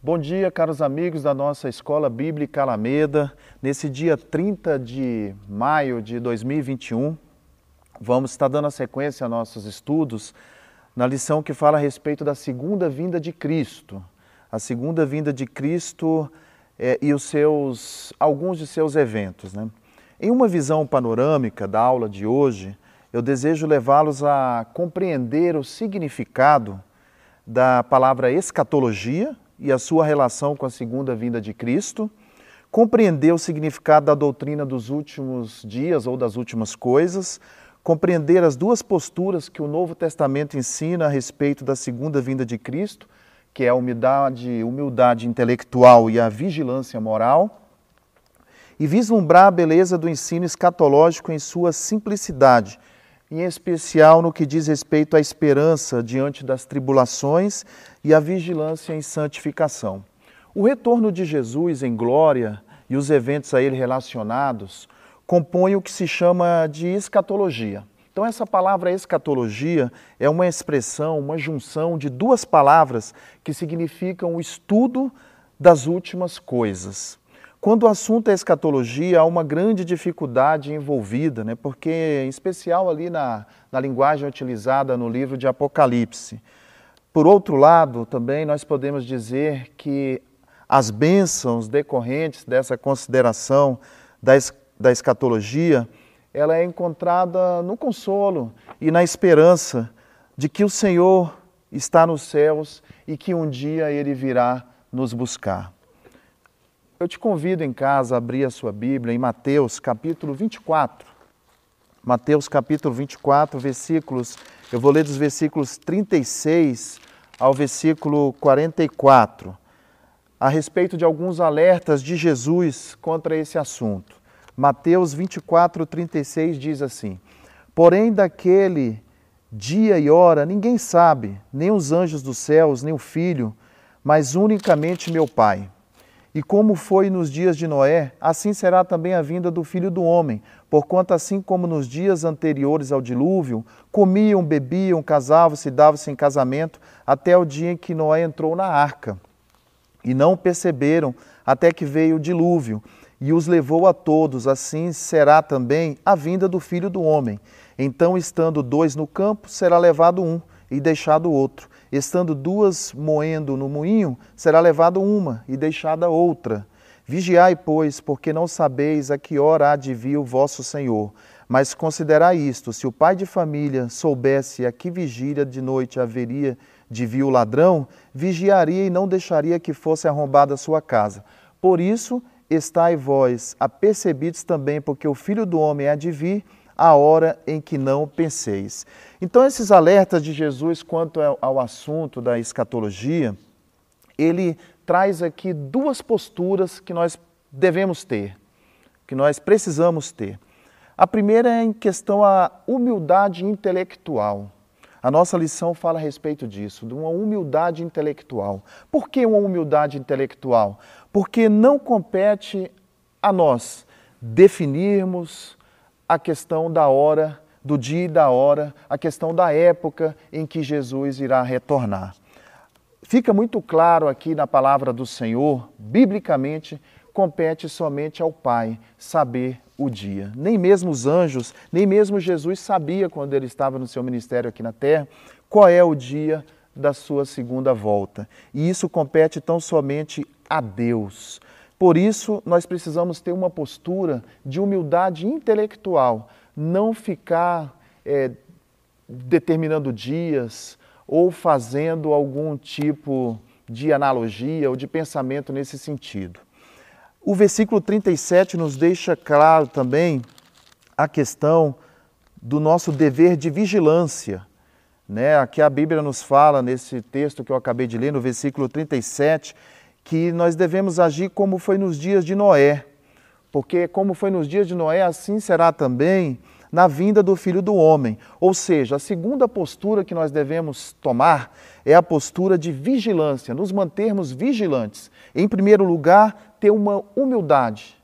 Bom dia, caros amigos da nossa Escola Bíblica Alameda. Nesse dia 30 de maio de 2021, vamos estar dando a sequência a nossos estudos na lição que fala a respeito da segunda vinda de Cristo. A segunda vinda de Cristo é, e os seus, alguns de seus eventos. Né? Em uma visão panorâmica da aula de hoje, eu desejo levá-los a compreender o significado da palavra escatologia e a sua relação com a segunda vinda de Cristo, compreender o significado da doutrina dos últimos dias ou das últimas coisas, compreender as duas posturas que o Novo Testamento ensina a respeito da segunda vinda de Cristo, que é a humildade, humildade intelectual e a vigilância moral, e vislumbrar a beleza do ensino escatológico em sua simplicidade, em especial no que diz respeito à esperança diante das tribulações e à vigilância em santificação. O retorno de Jesus em glória e os eventos a ele relacionados compõem o que se chama de escatologia. Então, essa palavra escatologia é uma expressão, uma junção de duas palavras que significam o estudo das últimas coisas. Quando o assunto é escatologia, há uma grande dificuldade envolvida, né? porque, em especial ali na, na linguagem utilizada no livro de Apocalipse. Por outro lado, também nós podemos dizer que as bênçãos decorrentes dessa consideração da, da escatologia, ela é encontrada no consolo e na esperança de que o Senhor está nos céus e que um dia Ele virá nos buscar. Eu te convido em casa a abrir a sua Bíblia em Mateus capítulo 24. Mateus capítulo 24, versículos, eu vou ler dos versículos 36 ao versículo 44, a respeito de alguns alertas de Jesus contra esse assunto. Mateus 24, 36 diz assim: Porém, daquele dia e hora ninguém sabe, nem os anjos dos céus, nem o filho, mas unicamente meu Pai. E como foi nos dias de Noé, assim será também a vinda do filho do homem. Porquanto, assim como nos dias anteriores ao dilúvio, comiam, bebiam, casavam-se, davam-se em casamento, até o dia em que Noé entrou na arca. E não perceberam até que veio o dilúvio e os levou a todos. Assim será também a vinda do filho do homem. Então, estando dois no campo, será levado um e deixado outro. Estando duas moendo no moinho, será levado uma e deixada outra. Vigiai, pois, porque não sabeis a que hora há de vir o vosso Senhor. Mas considerai isto: se o pai de família soubesse a que vigília de noite haveria de vir o ladrão, vigiaria e não deixaria que fosse arrombada a sua casa. Por isso, estai vós apercebidos também, porque o filho do homem há de vir a hora em que não penseis. Então, esses alertas de Jesus quanto ao assunto da escatologia, ele traz aqui duas posturas que nós devemos ter, que nós precisamos ter. A primeira é em questão à humildade intelectual. A nossa lição fala a respeito disso, de uma humildade intelectual. Por que uma humildade intelectual? Porque não compete a nós definirmos, a questão da hora, do dia e da hora, a questão da época em que Jesus irá retornar. Fica muito claro aqui na palavra do Senhor, biblicamente, compete somente ao Pai saber o dia. Nem mesmo os anjos, nem mesmo Jesus sabia quando ele estava no seu ministério aqui na terra qual é o dia da sua segunda volta. E isso compete tão somente a Deus. Por isso, nós precisamos ter uma postura de humildade intelectual, não ficar é, determinando dias ou fazendo algum tipo de analogia ou de pensamento nesse sentido. O versículo 37 nos deixa claro também a questão do nosso dever de vigilância. Né? Aqui a Bíblia nos fala, nesse texto que eu acabei de ler, no versículo 37, que nós devemos agir como foi nos dias de Noé, porque como foi nos dias de Noé, assim será também na vinda do Filho do Homem. Ou seja, a segunda postura que nós devemos tomar é a postura de vigilância, nos mantermos vigilantes. Em primeiro lugar, ter uma humildade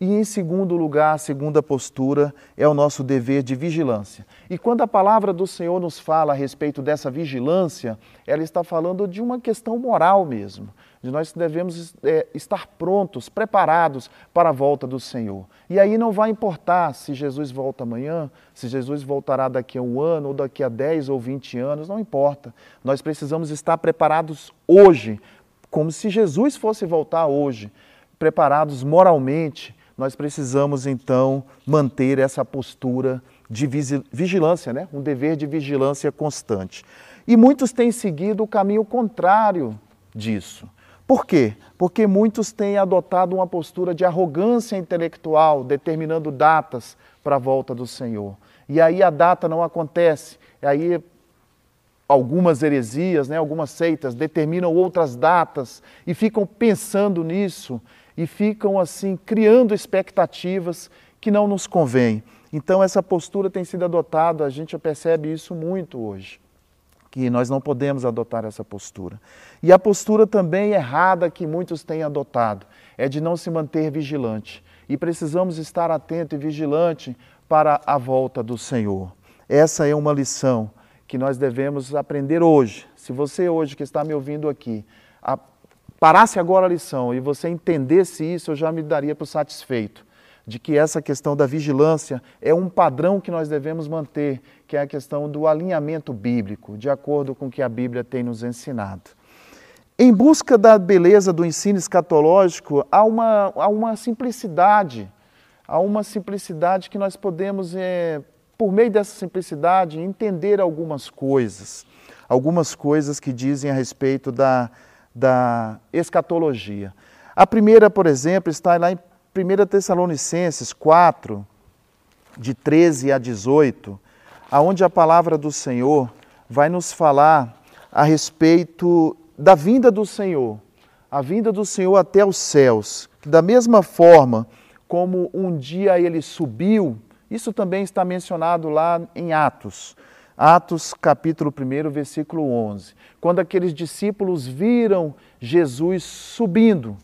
E em segundo lugar, a segunda postura é o nosso dever de vigilância. E quando a palavra do Senhor nos fala a respeito dessa vigilância, ela está falando de uma questão moral mesmo, de nós devemos é, estar prontos, preparados para a volta do Senhor. E aí não vai importar se Jesus volta amanhã, se Jesus voltará daqui a um ano, ou daqui a 10 ou 20 anos, não importa. Nós precisamos estar preparados hoje, como se Jesus fosse voltar hoje, preparados moralmente, nós precisamos então manter essa postura de vigilância, né? um dever de vigilância constante. E muitos têm seguido o caminho contrário disso. Por quê? Porque muitos têm adotado uma postura de arrogância intelectual, determinando datas para a volta do Senhor. E aí a data não acontece. E aí algumas heresias, né, algumas seitas determinam outras datas e ficam pensando nisso e ficam assim criando expectativas que não nos convêm. Então essa postura tem sido adotada, a gente percebe isso muito hoje, que nós não podemos adotar essa postura. E a postura também errada que muitos têm adotado é de não se manter vigilante. E precisamos estar atento e vigilante para a volta do Senhor. Essa é uma lição que nós devemos aprender hoje. Se você hoje que está me ouvindo aqui, parasse agora a lição e você entendesse isso, eu já me daria por satisfeito de que essa questão da vigilância é um padrão que nós devemos manter, que é a questão do alinhamento bíblico, de acordo com o que a Bíblia tem nos ensinado. Em busca da beleza do ensino escatológico, há uma, há uma simplicidade, há uma simplicidade que nós podemos, é, por meio dessa simplicidade, entender algumas coisas, algumas coisas que dizem a respeito da, da escatologia. A primeira, por exemplo, está lá em 1 Tessalonicenses 4, de 13 a 18, aonde a palavra do Senhor vai nos falar a respeito da vinda do Senhor, a vinda do Senhor até os céus, que da mesma forma como um dia ele subiu, isso também está mencionado lá em Atos. Atos capítulo 1, versículo 11. Quando aqueles discípulos viram Jesus subindo,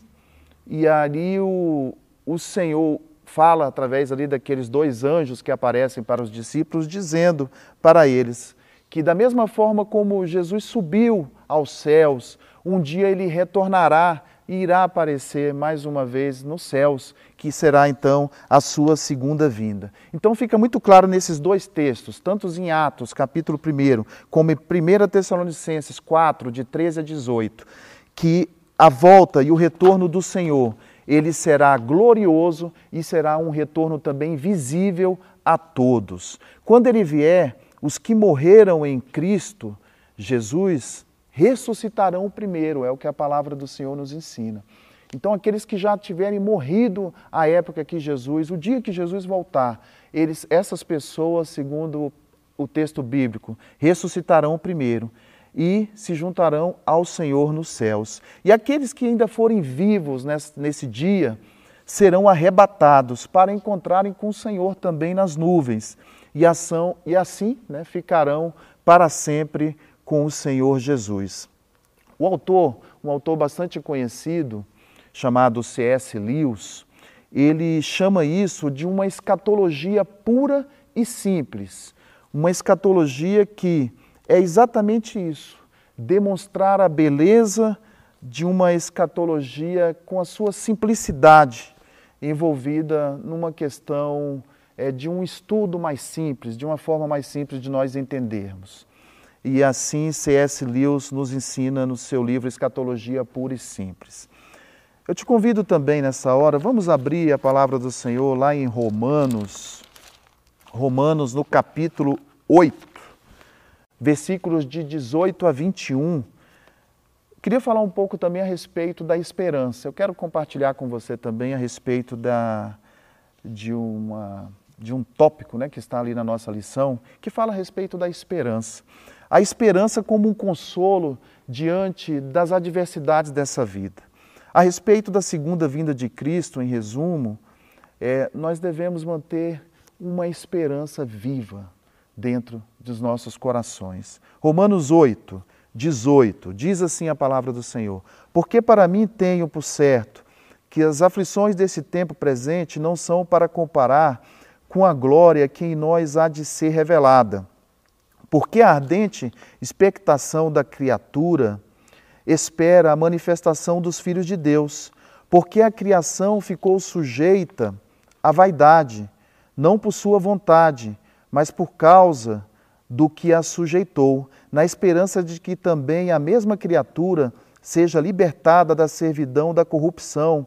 e ali o, o Senhor fala através ali daqueles dois anjos que aparecem para os discípulos, dizendo para eles que da mesma forma como Jesus subiu aos céus, um dia ele retornará e irá aparecer mais uma vez nos céus, que será então a sua segunda vinda. Então fica muito claro nesses dois textos, tanto em Atos, capítulo 1, como em 1 Tessalonicenses 4, de 13 a 18, que a volta e o retorno do Senhor, ele será glorioso e será um retorno também visível a todos. Quando ele vier, os que morreram em Cristo, Jesus, ressuscitarão primeiro, é o que a palavra do Senhor nos ensina. Então, aqueles que já tiverem morrido à época que Jesus, o dia que Jesus voltar, eles, essas pessoas, segundo o texto bíblico, ressuscitarão primeiro e se juntarão ao Senhor nos céus. E aqueles que ainda forem vivos nesse, nesse dia serão arrebatados para encontrarem com o Senhor também nas nuvens e, ação, e assim né, ficarão para sempre com o Senhor Jesus. O autor, um autor bastante conhecido, chamado C.S. Lewis, ele chama isso de uma escatologia pura e simples. Uma escatologia que é exatamente isso: demonstrar a beleza de uma escatologia com a sua simplicidade, envolvida numa questão é, de um estudo mais simples, de uma forma mais simples de nós entendermos. E assim C.S. Lewis nos ensina no seu livro Escatologia Pura e Simples. Eu te convido também nessa hora, vamos abrir a palavra do Senhor lá em Romanos, Romanos no capítulo 8, versículos de 18 a 21. Queria falar um pouco também a respeito da esperança. Eu quero compartilhar com você também a respeito da, de, uma, de um tópico né, que está ali na nossa lição, que fala a respeito da esperança a esperança como um consolo diante das adversidades dessa vida. A respeito da segunda vinda de Cristo, em resumo, é, nós devemos manter uma esperança viva dentro dos nossos corações. Romanos 8, 18, diz assim a palavra do Senhor: Porque para mim tenho por certo que as aflições desse tempo presente não são para comparar com a glória que em nós há de ser revelada. Porque a ardente expectação da criatura espera a manifestação dos filhos de Deus, porque a criação ficou sujeita à vaidade, não por sua vontade, mas por causa do que a sujeitou, na esperança de que também a mesma criatura seja libertada da servidão da corrupção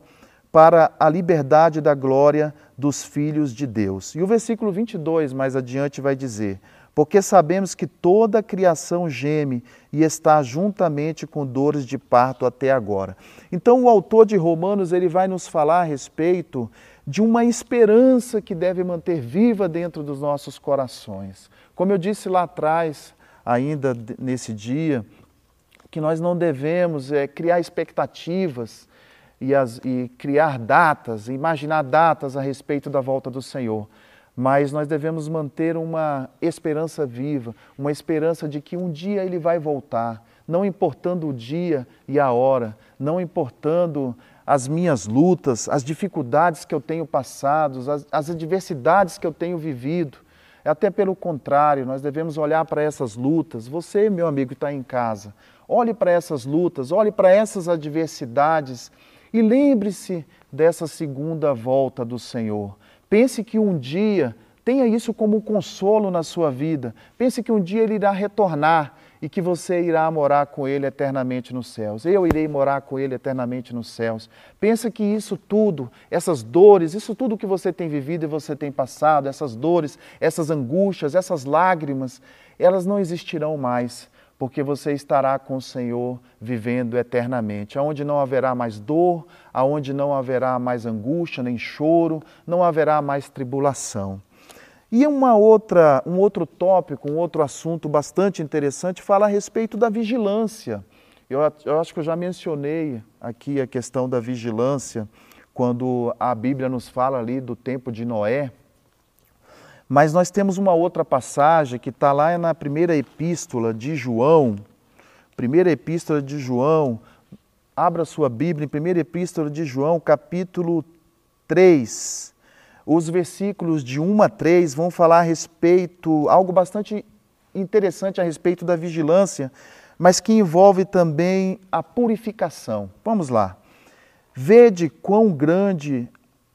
para a liberdade da glória dos filhos de Deus. E o versículo 22 mais adiante vai dizer: Porque sabemos que toda a criação geme e está juntamente com dores de parto até agora. Então o autor de Romanos, ele vai nos falar a respeito de uma esperança que deve manter viva dentro dos nossos corações. Como eu disse lá atrás, ainda nesse dia, que nós não devemos é, criar expectativas e, as, e criar datas, imaginar datas a respeito da volta do Senhor. Mas nós devemos manter uma esperança viva, uma esperança de que um dia Ele vai voltar, não importando o dia e a hora, não importando as minhas lutas, as dificuldades que eu tenho passado, as, adversidades que eu tenho vivido. Até pelo contrário, nós devemos olhar para essas lutas. Você, meu amigo, está em casa, olhe para essas lutas, olhe para essas adversidades e lembre-se dessa segunda volta do Senhor. Pense que um dia, tenha isso como consolo na sua vida. Pense que um dia Ele irá retornar e que você irá morar com Ele eternamente nos céus. Eu irei morar com Ele eternamente nos céus. Pensa que isso tudo, essas dores, isso tudo que você tem vivido e você tem passado, essas dores, essas angústias, essas lágrimas, elas não existirão mais porque você estará com o Senhor vivendo eternamente, aonde não haverá mais dor, aonde não haverá mais angústia nem choro, não haverá mais tribulação. E uma outra, um outro tópico, um outro assunto bastante interessante fala a respeito da vigilância. Eu, eu acho que eu já mencionei aqui a questão da vigilância quando a Bíblia nos fala ali do tempo de Noé, mas nós temos uma outra passagem que está lá na primeira epístola de João, primeira epístola de João, abra sua Bíblia em primeira epístola de João, capítulo 3. Os versículos de 1 a 3 vão falar a respeito, algo bastante interessante a respeito da vigilância, mas que envolve também a purificação. Vamos lá. Vede quão grande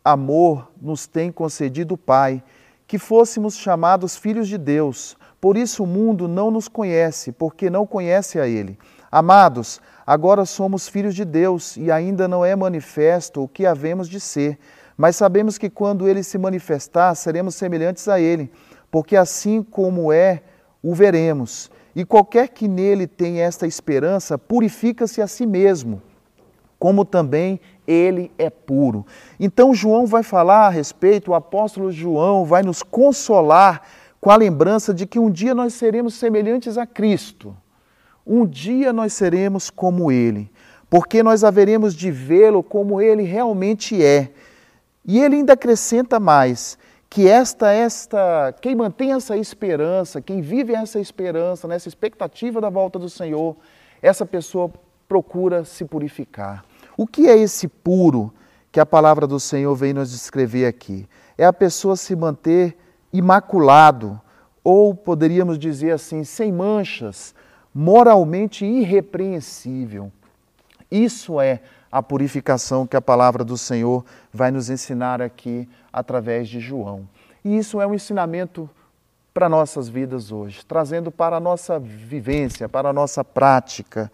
amor nos tem concedido o Pai que fôssemos chamados filhos de Deus. Por isso o mundo não nos conhece, porque não conhece a Ele. Amados, agora somos filhos de Deus e ainda não é manifesto o que havemos de ser. Mas sabemos que quando Ele se manifestar, seremos semelhantes a Ele, porque assim como é, o veremos. E qualquer que nele tem esta esperança, purifica-se a si mesmo, como também ele é puro. Então, João vai falar a respeito, o apóstolo João vai nos consolar com a lembrança de que um dia nós seremos semelhantes a Cristo. Um dia nós seremos como Ele, porque nós haveremos de vê-lo como Ele realmente é. E ele ainda acrescenta mais que esta esta quem mantém essa esperança, quem vive essa esperança, nessa expectativa da volta do Senhor, essa pessoa procura se purificar. O que é esse puro que a palavra do Senhor vem nos descrever aqui? É a pessoa se manter imaculado, ou poderíamos dizer assim, sem manchas, moralmente irrepreensível. Isso é a purificação que a palavra do Senhor vai nos ensinar aqui através de João. E isso é um ensinamento para nossas vidas hoje, trazendo para a nossa vivência, para a nossa prática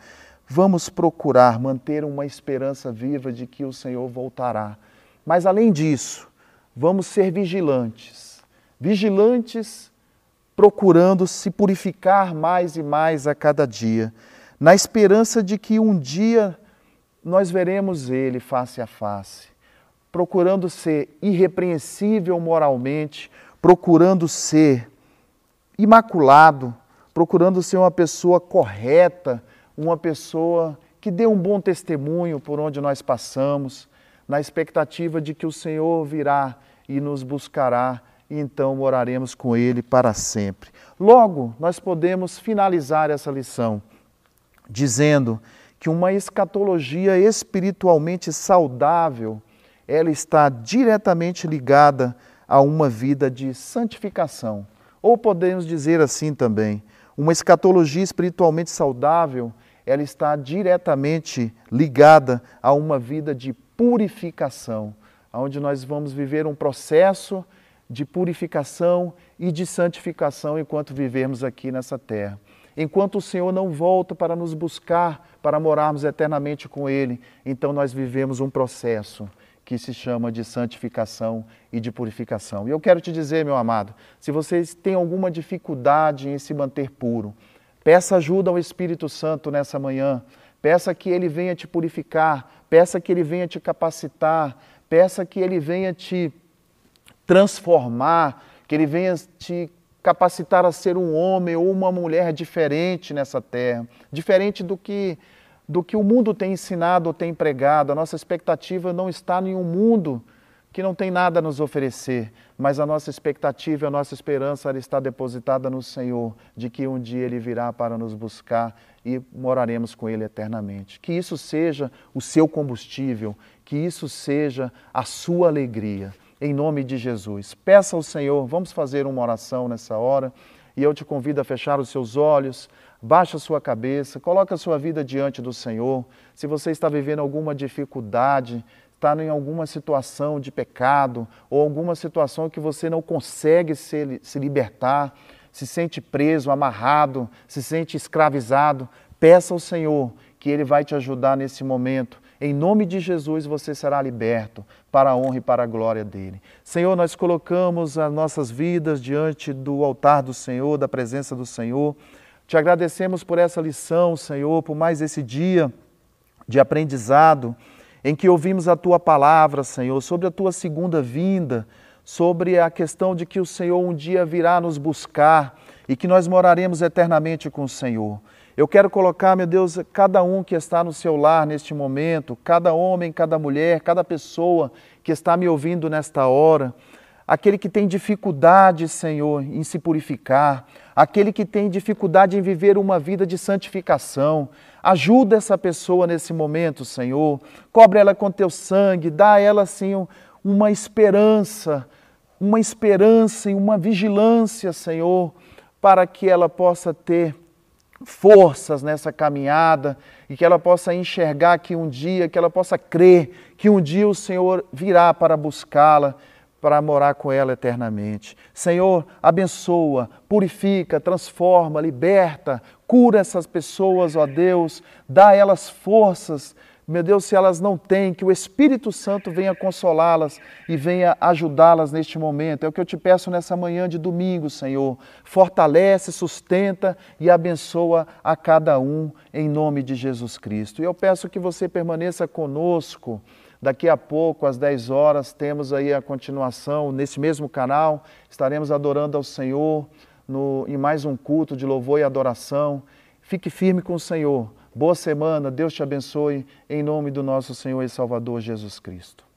vamos procurar manter uma esperança viva de que o Senhor voltará. Mas além disso, vamos ser vigilantes. Vigilantes procurando se purificar mais e mais a cada dia, na esperança de que um dia nós veremos Ele face a face, procurando ser irrepreensível moralmente, procurando ser imaculado, procurando ser uma pessoa correta, uma pessoa que dê um bom testemunho por onde nós passamos, na expectativa de que o Senhor virá e nos buscará e então moraremos com Ele para sempre. Logo, nós podemos finalizar essa lição dizendo que uma escatologia espiritualmente saudável ela está diretamente ligada a uma vida de santificação. Ou podemos dizer assim também, uma escatologia espiritualmente saudável, ela está diretamente ligada a uma vida de purificação, onde nós vamos viver um processo de purificação e de santificação enquanto vivermos aqui nessa terra. Enquanto o Senhor não volta para nos buscar, para morarmos eternamente com Ele, então nós vivemos um processo que se chama de santificação e de purificação. E eu quero te dizer, meu amado, se vocês têm alguma dificuldade em se manter puro, peça ajuda ao Espírito Santo nessa manhã, peça que ele venha te purificar, peça que ele venha te capacitar, peça que ele venha te transformar, que Ele venha te capacitar a ser um homem ou uma mulher diferente nessa terra, diferente do que do que o mundo tem ensinado ou tem pregado. A nossa expectativa não está em um mundo que não tem nada a nos oferecer, mas a nossa expectativa, a nossa esperança está depositada no Senhor, de que um dia Ele virá para nos buscar e moraremos com Ele eternamente. Que isso seja o seu combustível, que isso seja a sua alegria em nome de Jesus. Peça ao Senhor, vamos fazer uma oração nessa hora e eu te convido a fechar os seus olhos, baixa a sua cabeça, coloque a sua vida diante do Senhor. Se você está vivendo alguma dificuldade, está em alguma situação de pecado ou alguma situação que você não consegue se, se libertar, se sente preso, amarrado, se sente escravizado, peça ao Senhor que Ele vai te ajudar nesse momento em nome de Jesus você será liberto para a honra e para a glória dele. Senhor, nós colocamos as nossas vidas diante do altar do Senhor, da presença do Senhor. Te agradecemos por essa lição, Senhor, por mais esse dia de aprendizado em que ouvimos a tua palavra, Senhor, sobre a tua segunda vinda, sobre a questão de que o Senhor um dia virá nos buscar e que nós moraremos eternamente com o Senhor. Eu quero colocar, meu Deus, cada um que está no seu lar neste momento, cada homem, cada mulher, cada pessoa que está me ouvindo nesta hora, aquele que tem dificuldade, Senhor, em se purificar, aquele que tem dificuldade em viver uma vida de santificação. Ajuda essa pessoa nesse momento, Senhor. Cobre ela com teu sangue, dá a ela, assim, uma esperança, uma esperança e uma vigilância, Senhor, para que ela possa ter forças nessa caminhada e que ela possa enxergar que um dia, que ela possa crer que um dia o Senhor virá para buscá-la, para morar com ela eternamente. Senhor, abençoa, purifica, transforma, liberta, cura essas pessoas, ó Deus, dá a elas forças meu Deus, se elas não têm, que o Espírito Santo venha consolá-las e venha ajudá-las neste momento. É o que eu te peço nessa manhã de domingo, Senhor. Fortalece, sustenta e abençoa a cada um em nome de Jesus Cristo. E eu peço que você permaneça conosco. Daqui a pouco, às 10 horas, temos aí a continuação nesse mesmo canal. Estaremos adorando ao Senhor no, em mais um culto de louvor e adoração. Fique firme com o Senhor Boa semana, Deus te abençoe, em nome do nosso Senhor e Salvador Jesus Cristo.